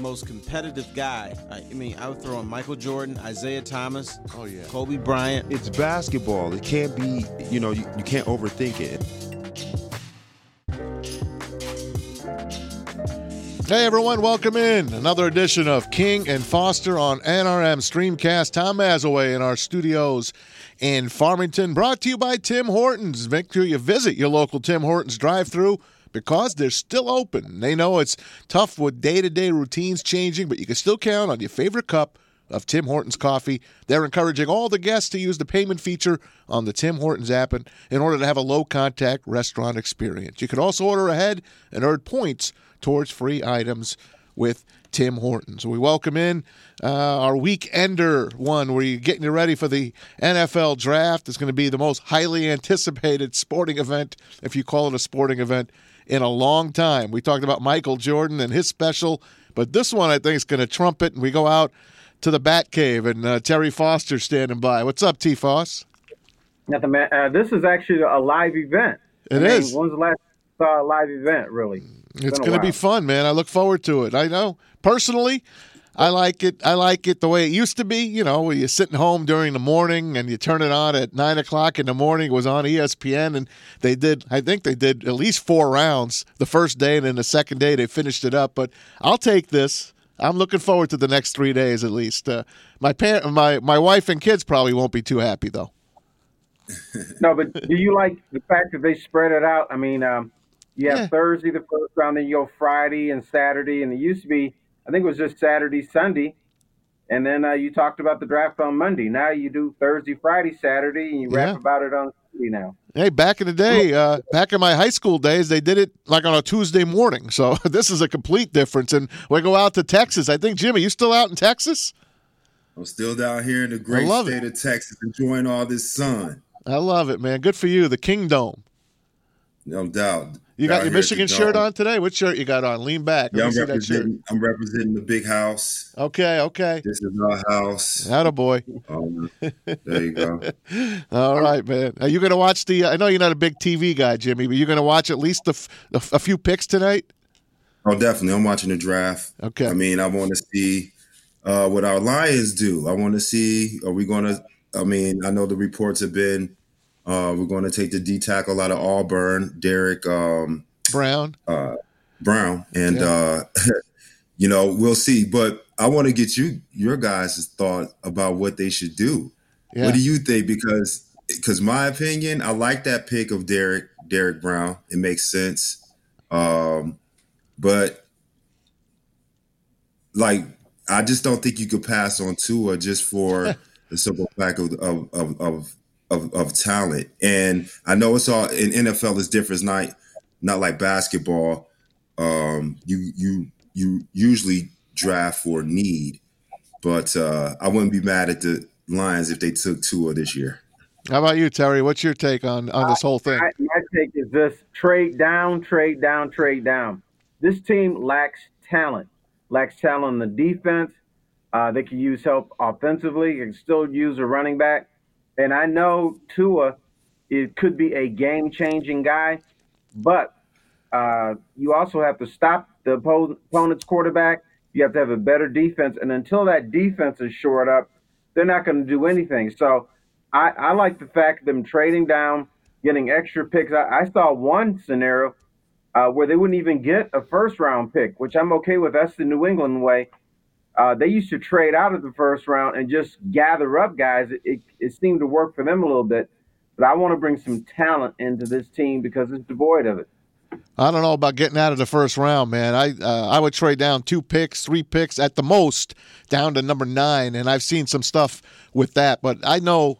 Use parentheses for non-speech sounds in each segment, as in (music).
most competitive guy. I mean, I would throw in Michael Jordan, Isaiah Thomas, Oh yeah. Kobe Bryant. It's basketball. It can't be. You know, you, you can't overthink it. Hey everyone, welcome in another edition of King and Foster on NRM Streamcast. Tom Mazaway in our studios in Farmington, brought to you by Tim Hortons. Make sure you visit your local Tim Hortons drive-through because they're still open. They know it's tough with day-to-day routines changing, but you can still count on your favorite cup of Tim Hortons coffee. They're encouraging all the guests to use the payment feature on the Tim Hortons app in in order to have a low contact restaurant experience. You can also order ahead and earn points towards free items with Tim Hortons. We welcome in uh, our weekender one where you're getting you ready for the NFL draft. It's going to be the most highly anticipated sporting event, if you call it a sporting event, in a long time. We talked about Michael Jordan and his special, but this one I think is going to trump it. And we go out to the Bat Cave and uh, Terry Foster standing by. What's up, T. Foss? Nothing, man. Uh, this is actually a live event. It I mean, is. When's the last time you saw a live event, really? It's a going to be fun, man. I look forward to it. I know personally, I like it. I like it the way it used to be. You know, where you're sitting home during the morning and you turn it on at nine o'clock in the morning. It was on ESPN, and they did. I think they did at least four rounds the first day, and then the second day they finished it up. But I'll take this. I'm looking forward to the next three days at least. Uh, my parent, my my wife and kids probably won't be too happy though. (laughs) No, but do you like the fact that they spread it out? I mean, um, you have Yeah. Thursday the first round, then you go Friday and Saturday, and it used to be, I think it was just Saturday, Sunday, and then uh, you talked about the draft on Monday. Now you do Thursday, Friday, Saturday, and you rap about it on Sunday now. Hey, back in the day, uh, back in my high school days, they did it like on a Tuesday morning. So (laughs) this is a complete difference. And we go out to Texas. I think Jimmy, you still out in Texas? I'm still down here in the great love state of Texas enjoying all this sun. I love it, man. Good for you. The Kingdom. No doubt. You got your Michigan shirt on today? What shirt you got on? Lean back. Let Yeah, I'm see that shirt. representing, I'm representing the big house. Okay, okay. This is our house. Attaboy. Um, (laughs) there you go. All right, man. Are you going to watch the? I know you're not a big TV guy, Jimmy, but you're going to watch at least the, f- the f- a few picks tonight. Oh, definitely. I'm watching the draft. Okay. I mean, I want to see uh, what our Lions do. I want to see, are we going to, I mean, I know the reports have been, uh, we're going to take the D tackle out of Auburn, Derrick um, Brown. Brown. And, uh, (laughs) you know, we'll see. But I want to get you, your guys' thought about what they should do. Yeah. What do you think? Because, because my opinion, I like that pick of Derrick, Derrick Brown. It makes sense. Um, but like I just don't think you could pass on Tua just for (laughs) the simple fact of of, of of of of talent. And I know it's all in NFL is different. It's not not like basketball. Um, you you you usually draft for need, but uh, I wouldn't be mad at the Lions if they took Tua this year. How about you, Terry? What's your take on on this whole thing? My, my take is this: trade down, trade down, trade down. This team lacks talent. Lacks talent on the defense. Uh, they can use help offensively. They can still use a running back. And I know Tua, it could be a game-changing guy, but uh, you also have to stop the opponent's quarterback. You have to have a better defense, and until that defense is shored up, they're not going to do anything. So I, I like the fact them trading down, getting extra picks. I, I saw one scenario uh, where they wouldn't even get a first round pick, which I'm okay with. That's the New England way. Uh, they used to trade out of the first round and just gather up guys. It, it, it seemed to work for them a little bit. But I want to bring some talent into this team because it's devoid of it. I don't know about getting out of the first round, man. I uh, I would trade down two picks, three picks at the most, down to number nine, and I've seen some stuff with that. But I know,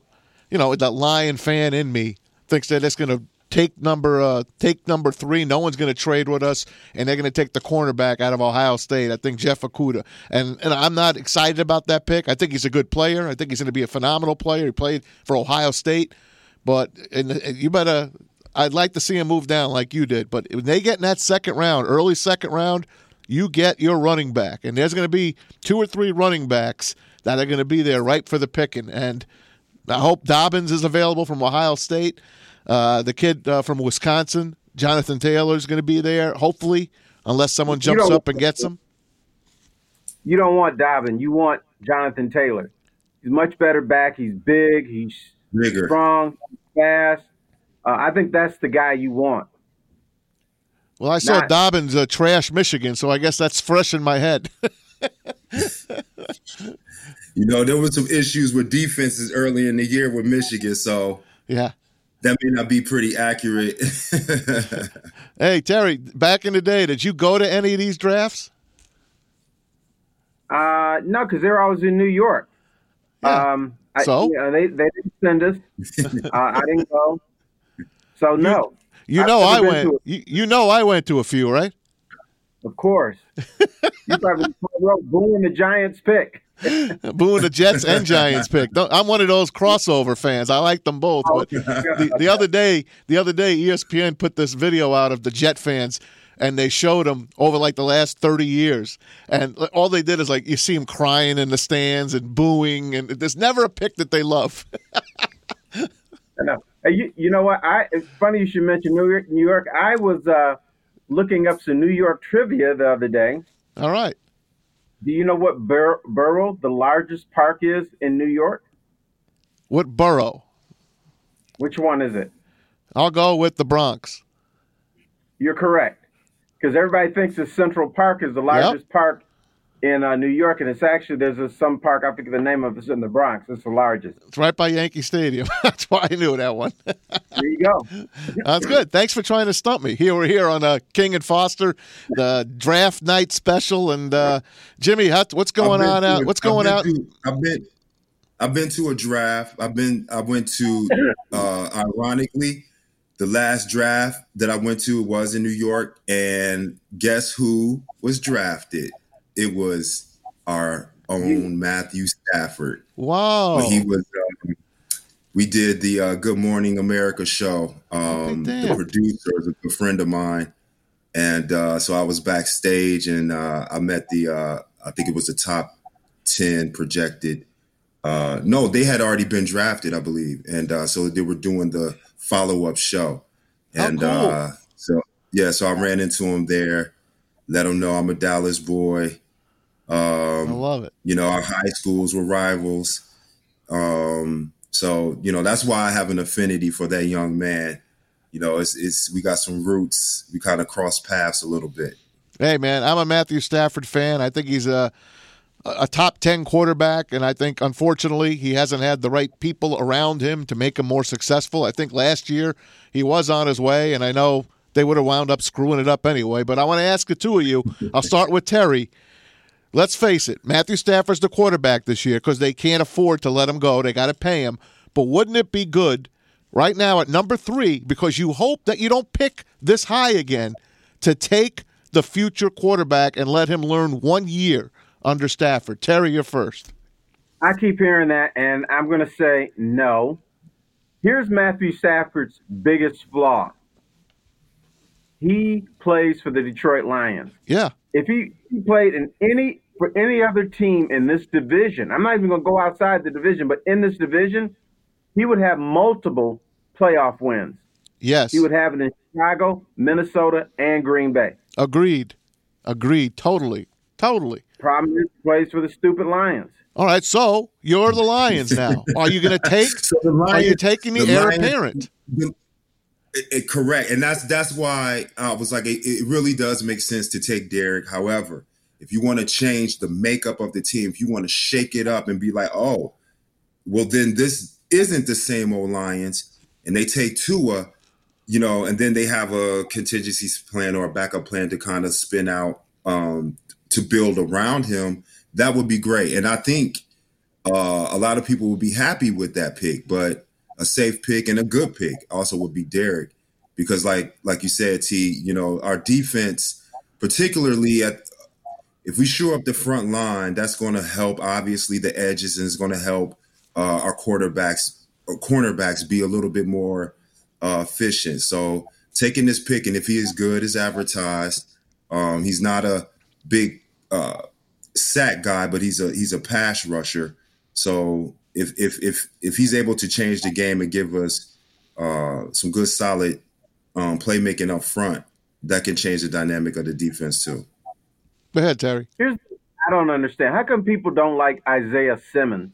you know, that Lion fan in me thinks that it's going to take number uh, take number three. No one's going to trade with us, and they're going to take the cornerback out of Ohio State. I think Jeff Okudah, and and I'm not excited about that pick. I think he's a good player. I think he's going to be a phenomenal player. He played for Ohio State, but and, and you better. I'd like to see him move down like you did, but when they get in that second round, early second round, you get your running back, and there's going to be two or three running backs that are going to be there right for the picking. And I hope Dobbins is available from Ohio State. Uh, the kid uh, from Wisconsin, Jonathan Taylor, is going to be there. Hopefully, unless someone jumps up and gets him. you don't want Dobbin. You want Jonathan Taylor. He's much better back. He's big. He's Bigger. strong, fast. Uh, I think that's the guy you want. Well, I saw Not- Dobbins uh, trash Michigan, so I guess that's fresh in my head. (laughs) You know, there were some issues with defenses early in the year with Michigan, so yeah. That may not be pretty accurate. (laughs) Hey, Terry, back in the day, did you go to any of these drafts? Uh, no, because they're always in New York. Yeah. Um, I, So? you know, they they didn't send us. (laughs) uh, I didn't go. So no, You I've know I went. to You, you know I went to a few, right? of course. (laughs) you probably wrote booing the Giants pick. (laughs) Booing the Jets and Giants pick. I'm one of those crossover fans. I like them both. But the, the other day, the other day, ESPN put this video out of the Jet fans, and they showed them over like the last 30 years, and all they did is like you see them crying in the stands and booing, and there's never a pick that they love. (laughs) Hey, you, you know what? I it's funny you should mention New York. New York. I was uh, looking up some New York trivia the other day. all right. Do you know what bur- borough the largest park is in New York? What borough? Which one is it? I'll go with the Bronx. You're correct. Because everybody thinks that Central Park is the largest park in uh, New York, and it's actually there's a, some park I forget the name of. It's in the Bronx. It's the largest. It's right by Yankee Stadium. (laughs) That's why I knew that one. (laughs) There you go. That's good. Thanks for trying to stump me. Here we're here on uh, King and Foster, the draft night special. And uh, Jimmy, how, what's going on out? a- What's I've going been out? to- I've been I've been to a draft. I've been I went to uh ironically the last draft that I went to was in New York and guess who was drafted? It was our own Matthew Stafford. Wow. He was um, we did the uh, Good Morning America show. Um, the producer is a good friend of mine, and uh, so I was backstage, and uh, I met the uh, I think it was the top ten projected. Uh, no, they had already been drafted, I believe, and uh, so they were doing the follow up show, How and cool. uh, so yeah, so I ran into him there, let him know I'm a Dallas boy. I Um, love it. you know our high schools were rivals um so you know that's why i have an affinity for that young man you know it's it's we got some roots we kind of cross paths a little bit Hey, man, I'm a Matthew Stafford fan. I think he's a a top 10 quarterback, and I think, unfortunately, he hasn't had the right people around him to make him more successful. I think last year he was on his way, and I know they would have wound up screwing it up anyway. But I want to ask the two of you. I'll start with Terry. Let's face it, Matthew Stafford's the quarterback this year because they can't afford to let him go. They got to pay him. But wouldn't it be good right now at number three, because you hope that you don't pick this high again, to take the future quarterback and let him learn one year under Stafford? Terry, you're first. I keep hearing that, and I'm going to say no. Here's Matthew Stafford's biggest flaw. He plays for the Detroit Lions. Yeah. If he, he played in any for any other team in this division, I'm not even going to go outside the division, but in this division, he would have multiple playoff wins. Yes. He would have it in Chicago, Minnesota, and Green Bay. Agreed. Agreed. Totally. Totally. Problem is, he plays for the stupid Lions. All right. So you're the Lions now. Are you going to take? (laughs) so the Are you taking the, heir Lions- apparent? the- it- it- correct. And that's that's why i was like it, it really does make sense to take derrick however if you want to change the makeup of the team if you want to shake it up and be like oh well then this isn't the same old lions and they take tua you know and then they have a contingency plan or a backup plan to kind of spin out um, to build around him that would be great. And i think uh, a lot of people would be happy with that pick but a safe pick and a good pick also would be Derrick because like like you said T you know our defense particularly at if we shore up the front line that's going to help obviously the edges and it's going to help uh, our quarterbacks or cornerbacks be a little bit more uh, efficient. So taking this pick and if he is good as advertised. Um, he's not a big uh, sack guy but he's a he's a pass rusher. So if if if if he's able to change the game and give us uh, some good solid um, playmaking up front, that can change the dynamic of the defense too. Go ahead, Terry. Here's I don't understand. How come people don't like Isaiah Simmons?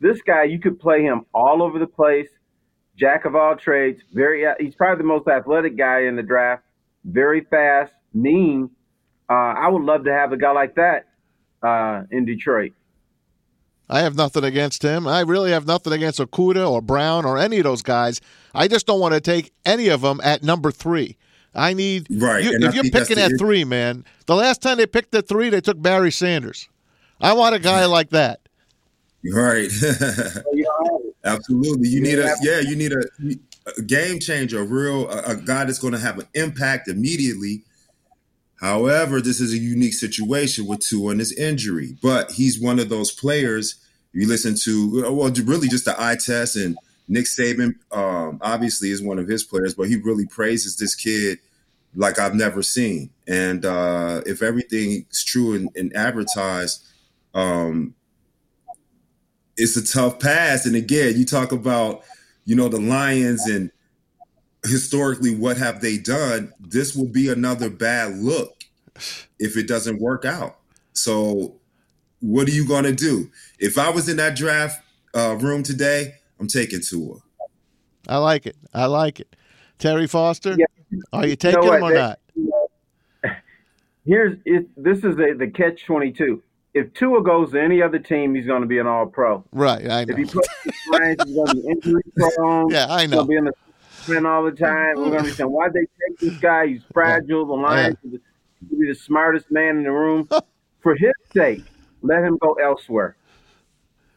This guy, you could play him all over the place. Jack of all trades. Very. He's probably the most athletic guy in the draft. Very fast, mean. Uh, I would love to have a guy like that uh, in Detroit. I have nothing against him. I really have nothing against Okudah or Brown or any of those guys. I just don't want to take any of them at number three. I need right. You, if you're picking at three, man, the last time they picked at three, they took Barry Sanders. I want a guy like that. Right. (laughs) Absolutely. You need a yeah. You need a, a game changer, a real a, a guy that's going to have an impact immediately. However, this is a unique situation with Tua on his injury, but he's one of those players. You listen to well, really just the eye test and Nick Saban um, obviously is one of his players, but he really praises this kid like I've never seen. And uh, if everything is true and, and advertised, um, it's a tough pass. And again, you talk about, you know, the Lions and historically what have they done? This will be another bad look if it doesn't work out. So what are you going to do? If I was in that draft uh, room today, I'm taking Tua. I like it. I like it. Terry Foster, yeah. are you taking you know him or not? (laughs) Here's it, this is a, the catch twenty two. If Tua goes to any other team, he's going to be an All Pro. Right, I know. If he plays the Lions, he's going to be injury prone. (laughs) Yeah, I know. He'll be in the all the time. We're going to be saying, why'd they take this guy? He's fragile. The Lions yeah. be the smartest man in the room. (laughs) For his sake, let him go elsewhere.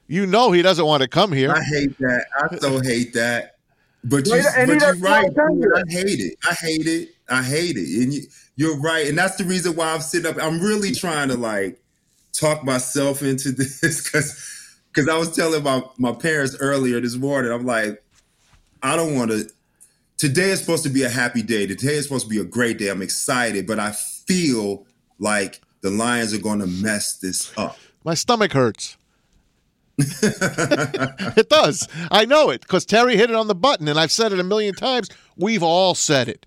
You know he doesn't want to come here. I hate that. I so hate that. But you, but you're right. I hate it. I hate it. I hate it. And you, you're right. And that's the reason why I'm sitting up. I'm really trying to like talk myself into (laughs) this because because I was telling my my parents earlier this morning. I'm like, I don't want to. Today is supposed to be a happy day. Today is supposed to be a great day. I'm excited, but I feel like the Lions are going to mess this up. My stomach hurts. (laughs) it does. I know it because Terry hit it on the button, and I've said it a million times. We've all said it.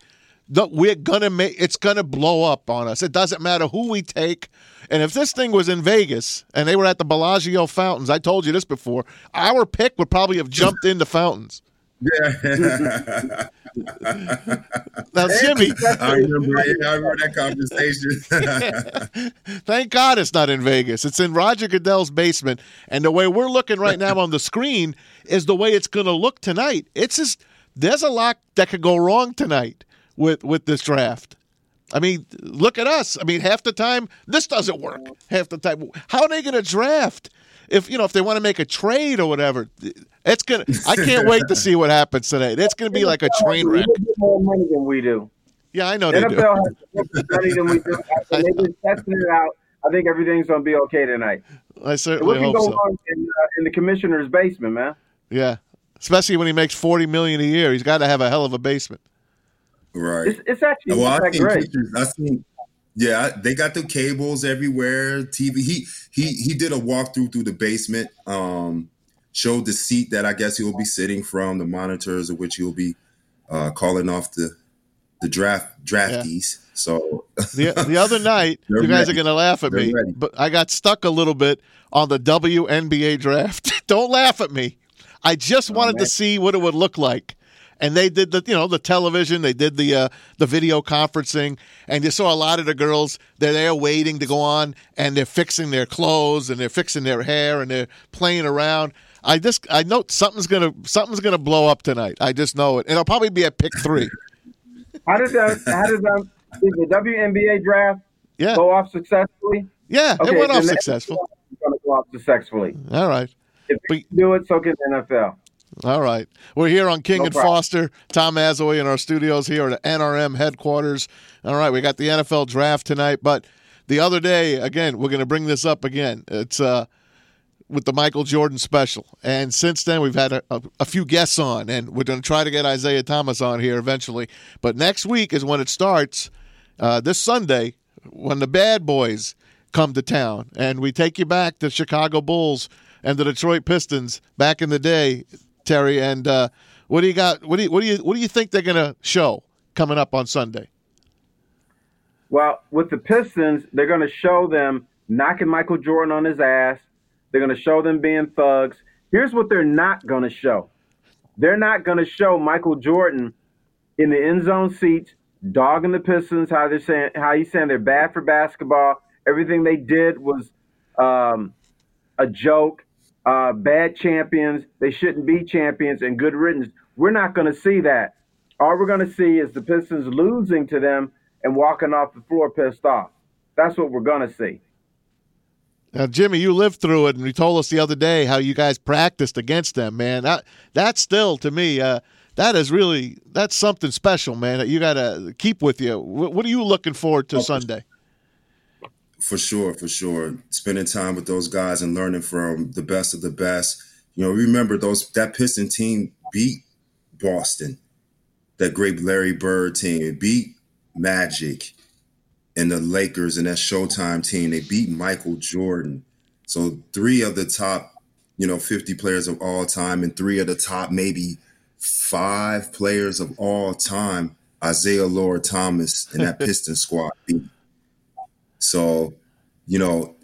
We're gonna make it's gonna blow up on us. It doesn't matter who we take. And if this thing was in Vegas and they were at the Bellagio fountains, I told you this before, our pick would probably have jumped into fountains. Yeah. now, Jimmy. I remember, I remember that conversation. (laughs) Thank God it's not in Vegas. It's in Roger Goodell's basement. And the way we're looking right now on the screen is the way it's going to look tonight. It's just, there's a lot that could go wrong tonight with, with this draft. I mean, look at us. I mean, half the time, this doesn't work. Half the time. How are they going to draft? If you know, if they want to make a trade or whatever, it's gonna. I can't wait to see what happens today. It's gonna be like a train wreck. More money than we do. Yeah, I know they NFL do. has more money than we do. (laughs) They just testing it out. I think everything's gonna be okay tonight. I certainly hope so. In, uh, in the commissioner's basement, man. Yeah, especially when he makes forty million a year, he's got to have a hell of a basement. Right. It's, it's actually well, I seen pictures. I seen yeah, they got the cables everywhere. TV. He he he did a walkthrough through the basement. Um, showed the seat that I guess he'll be sitting from, the monitors of which he'll be uh, calling off the the draft draftees. Yeah. So the the other (laughs) night, you guys ready. are gonna laugh at They're me, ready. but I got stuck a little bit on the WNBA draft. (laughs) Don't laugh at me. I just oh, wanted to see what it would look like and they did the you know the television they did the uh, the video conferencing and you saw a lot of the girls they're there waiting to go on and they're fixing their clothes and they're fixing their hair and they're playing around. I just i know something's gonna something's gonna blow up tonight. I just know it. And it'll probably be at pick three. How did that how did that did the WNBA draft yeah. go off successfully? Yeah okay, it went off successful. going to go off successfully. All right. If but, do it so can the NFL all right. We're here on King no and problem. Foster. Tom Azaway in our studios here at NRM headquarters. All right, we got the NFL draft tonight, but the other day, again, we're going to bring this up again. It's uh, with the Michael Jordan special. And since then, we've had a, a, a few guests on, and we're going to try to get Isaiah Thomas on here eventually. But next week is when it starts, uh, this Sunday, when the bad boys come to town. And we take you back to Chicago Bulls and the Detroit Pistons back in the day Terry. And uh, what do you got? What do you what do you what do you think they're going to show coming up on Sunday? Well, with the Pistons, they're going to show them knocking Michael Jordan on his ass. They're going to show them being thugs. Here's what they're not going to show. They're not going to show Michael Jordan in the end zone seats, dogging the Pistons. How they're saying, how he's saying they're bad for basketball. Everything they did was um, a joke. Uh, bad champions. They shouldn't be champions and good riddance. We're not going to see that. All we're going to see is the Pistons losing to them and walking off the floor pissed off. That's what we're going to see. Now, Jimmy, you lived through it, and you told us the other day how you guys practiced against them, man. That that's still to me, uh, that is really that's something special, man. That you got to keep with you. What, what, are you looking forward to Sunday? For sure, for sure. Spending time with those guys and learning from the best of the best. You know, remember those that Piston team beat Boston, that great Larry Bird team. It beat Magic and the Lakers and that Showtime team. They beat Michael Jordan. So three of the top, you know, 50 players of all time and three of the top maybe five players of all time, Isaiah Lord Thomas and that (laughs) Piston squad beat. So, you know,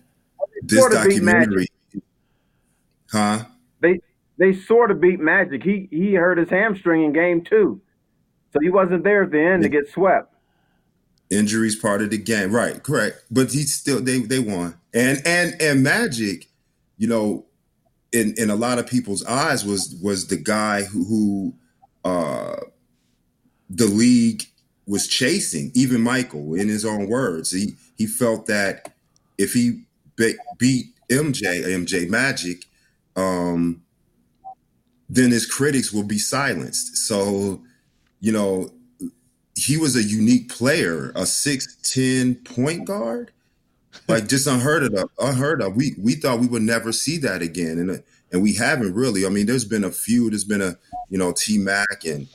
this documentary Huh? They they sort of beat Magic. He he hurt his hamstring in game two. So he wasn't there at the end to get swept injuries part of the game right correct but he still they they won and and and magic you know in in a lot of people's eyes was was the guy who, who uh the league was chasing even michael in his own words he he felt that if he be, beat mj mj magic um then his critics will be silenced so you know he was a unique player, a six ten point guard, like just unheard of. Unheard of. We we thought we would never see that again, and and we haven't really. I mean, there's been a few. There's been a you know T Mac and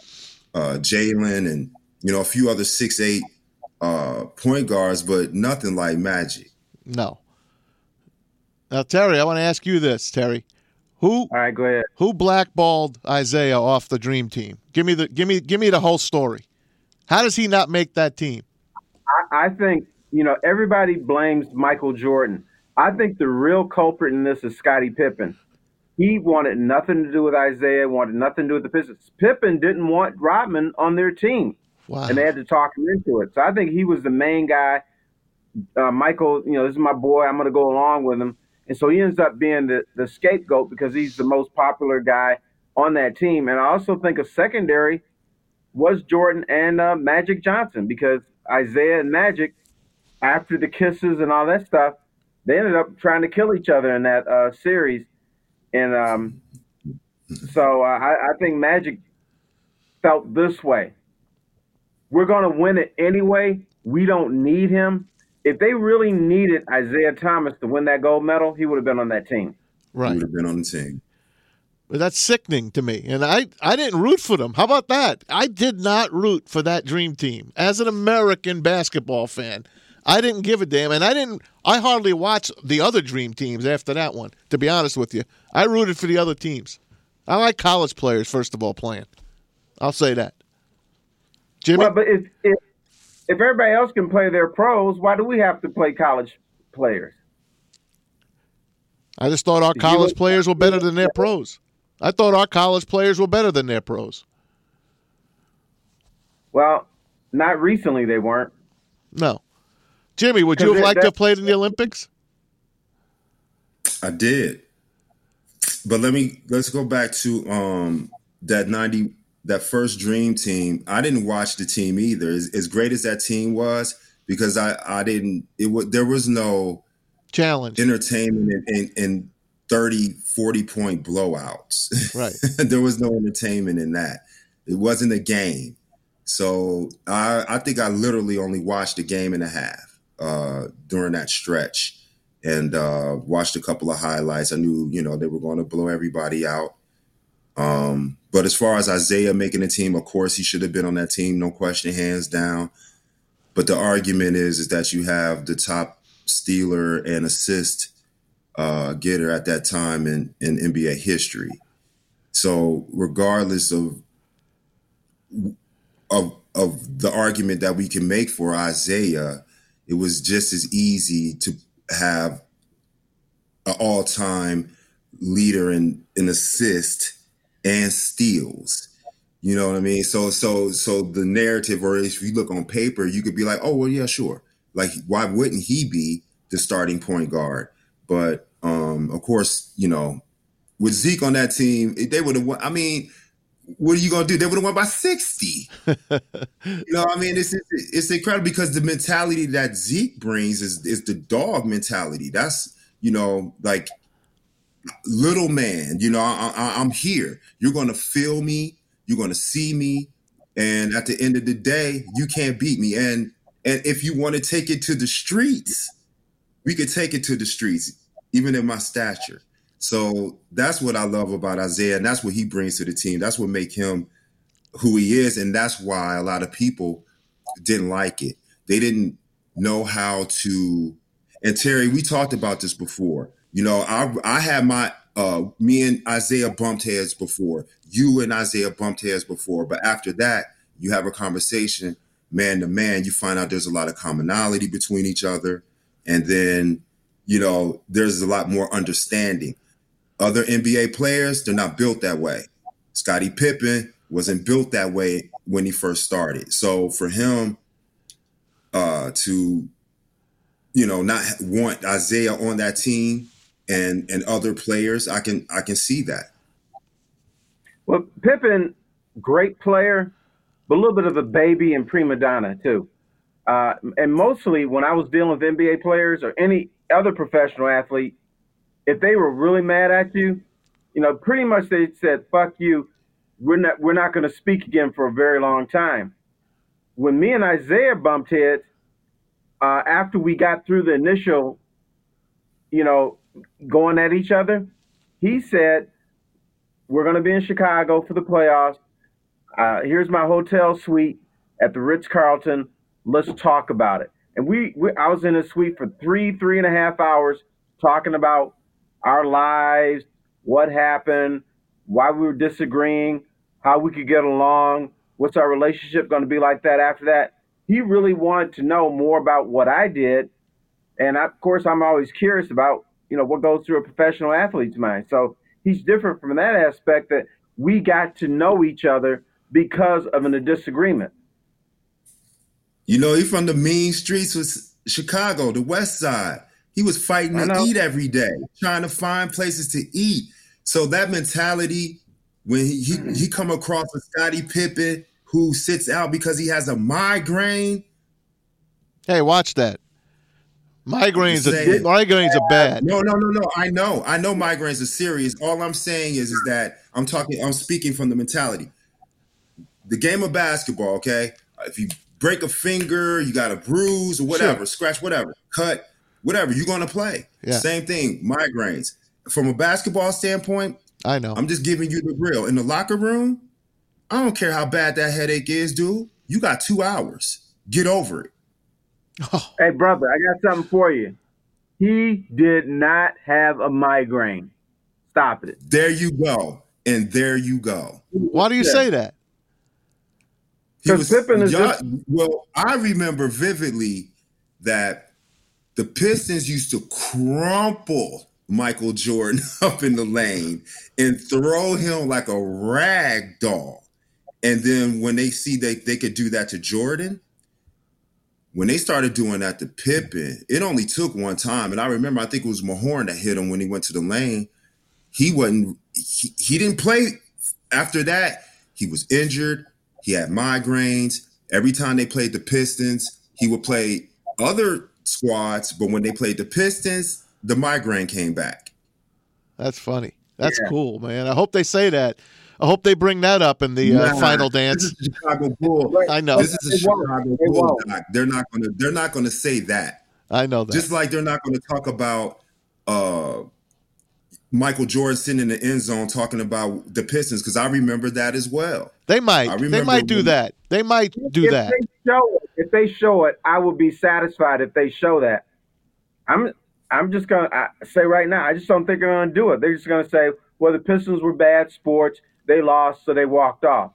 uh, Jalen and you know a few other six eight uh, point guards, but nothing like Magic. No. Now, Terry, I want to ask you this, Terry. Who? All right, go ahead. Who blackballed Isaiah off the Dream Team? Give me the give me give me the whole story. How does he not make that team? I, I think, you know, everybody blames Michael Jordan. I think the real culprit in this is Scottie Pippen. He wanted nothing to do with Isaiah. wanted nothing to do with the Pistons. Pippen didn't want Rodman on their team. Wow. And they had to talk him into it. So I think he was the main guy. Uh, Michael, you know, this is my boy. I'm going to go along with him. And so he ends up being the, the scapegoat because he's the most popular guy on that team. And I also think a secondary was Jordan and uh, Magic Johnson because Isaiah and Magic, after the kisses and all that stuff, they ended up trying to kill each other in that uh, series. And um, so uh, I, I think Magic felt this way. We're going to win it anyway. We don't need him. If they really needed Isaiah Thomas to win that gold medal, he would have been on that team. Right. He would have been on the team. But that's sickening to me. And I, I didn't root for them. How about that? I did not root for that dream team. As an American basketball fan, I didn't give a damn. And I didn't I hardly watched the other dream teams after that one, to be honest with you. I rooted for the other teams. I like college players, first of all, playing. I'll say that. Jimmy? Well, but if, if if everybody else can play their pros, why do we have to play college players? I just thought our college players were better than their pros. I thought our college players were better than their pros. Well, not recently they weren't. No. Jimmy, would you have liked to have played in the Olympics? I did. But let me let's go back to um that 90 that first dream team. I didn't watch the team either. As, as great as that team was because I I didn't it was there was no challenge entertainment in, in, in 30, 40 point blowouts. Right. (laughs) there was no entertainment in that. It wasn't a game. So I, I think I literally only watched a game and a half uh, during that stretch and uh, watched a couple of highlights. I knew, you know, they were going to blow everybody out. Um, but as far as Isaiah making the team, of course, he should have been on that team, no question, hands down. But the argument is, is that you have the top stealer and assist uh, getter at that time in, in NBA history. So regardless of of of the argument that we can make for Isaiah, it was just as easy to have an all-time leader in in assist and steals. You know what I mean? So so so the narrative, or if you look on paper, you could be like, oh well, yeah, sure. Like, why wouldn't he be the starting point guard? But um, of course, you know, with Zeke on that team, they would have won. I mean, what are you gonna do? They would have won by sixty. you know, I mean, it's, it's it's incredible because the mentality that Zeke brings is is the dog mentality. That's you know, like little man. You know, I, I'm here. You're gonna feel me. You're gonna see me, and at the end of the day, you can't beat me. And and if you want to take it to the streets, we could take it to the streets, even in my stature. So that's what I love about Isaiah, and that's what he brings to the team. That's what make him who he is, and that's why a lot of people didn't like it. They didn't know how to. And Terry, we talked about this before. You know, I I had my uh me and Isaiah bumped heads before. You and Isaiah bumped heads before, but after that, you have a conversation man to man. You find out there's a lot of commonality between each other, and then you know there's a lot more understanding other NBA players, they're not built that way. Scottie Pippen wasn't built that way when he first started. So for him uh, to, you know, not want Isaiah on that team and and other players, I can I can see that. Well, Pippen, great player, but a little bit of a baby and prima donna too. Uh, and mostly when I was dealing with NBA players or any other professional athlete, if they were really mad at you, you know, pretty much they said, "Fuck you." We're not we're not going to speak again for a very long time. When me and Isaiah bumped heads, uh, after we got through the initial, you know, going at each other, he said, "We're going to be in Chicago for the playoffs. Uh, here's my hotel suite at the Ritz Carlton. Let's talk about it." And we, we, I was in a suite for three, three and a half hours talking about our lives, what happened, why we were disagreeing, how we could get along, what's our relationship going to be like that after that. He really wanted to know more about what I did. And of course, I'm always curious about, you know, what goes through a professional athlete's mind. So he's different from that aspect that we got to know each other because of a disagreement. You know, he's from the mean streets of Chicago, the West Side. He was fighting to eat every day, trying to find places to eat. So that mentality, when he he, mm-hmm. he come across a Scottie Pippen who sits out because he has a migraine. Hey, watch that. Migraines, are, migraines are bad. No, no, no, no. I know, I know. Migraines are serious. All I'm saying is, is that I'm talking. I'm speaking from the mentality. The game of basketball. Okay, if you break a finger, you got a bruise or whatever, sure. scratch, whatever, cut whatever you're going to play. Yeah. Same thing, migraines. From a basketball standpoint, I know. I'm just giving you the real. In the locker room, I don't care how bad that headache is, dude. You got two hours. Get over it. Oh. (laughs) Hey, brother, I got something for you. He did not have a migraine. Stop it. There you go. And there you go. Why do you say that? He was, Pippen is just- well, I remember vividly that the Pistons used to crumple Michael Jordan (laughs) up in the lane and throw him like a rag doll. And then when they see they, they could do that to Jordan, when they started doing that to Pippen, it only took one time. And I remember, I think it was Mahorn that hit him when he went to the lane. He wasn't, he, he didn't play after that. He was injured. He had migraines. Every time they played the Pistons, he would play other squads, but when they played the Pistons, the migraine came back. That's funny. That's yeah. cool, man. I hope they say that. I hope they bring that up in the uh, final dance. This is Chicago Bull. I know. This is a Chicago Bull. They're not gonna. They're not gonna say that. I know that. Just like they're not going to talk about uh, Michael Jordan sitting in the end zone talking about the Pistons because I remember that as well. They might. They might do that. They might do that. They show if they show it, I will be satisfied if they show that. I'm I'm just gonna say right now, I just don't think they're gonna do it. They're just gonna say, well, the Pistons were bad sports, they lost, so they walked off.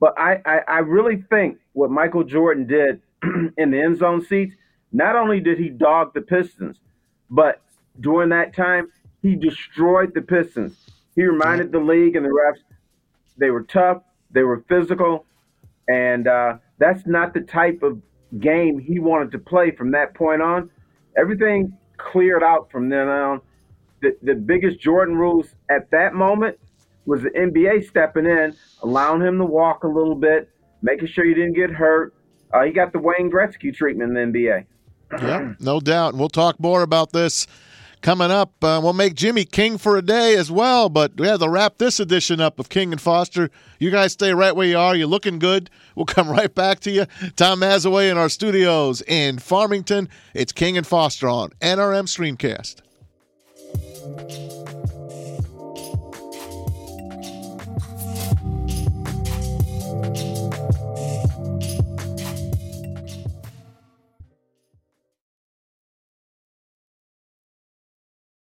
But I, I, I really think what Michael Jordan did (clears throat) in the end zone seats, not only did he dog the Pistons, but during that time, he destroyed the Pistons. He reminded the league and the refs they were tough, they were physical, and uh, that's not the type of game he wanted to play from that point on. Everything cleared out from then on. The, the biggest Jordan rules at that moment was the NBA stepping in, allowing him to walk a little bit, making sure he didn't get hurt. Uh, he got the Wayne Gretzky treatment in the NBA. Yeah, no doubt. And we'll talk more about this coming up. Uh, we'll make Jimmy king for a day as well. But we have to wrap this edition up of King and Foster. You guys stay right where you are. You're looking good. We'll come (laughs) right back to you. Tom Mazaway in our studios in Farmington. It's King and Foster on NRM Streamcast.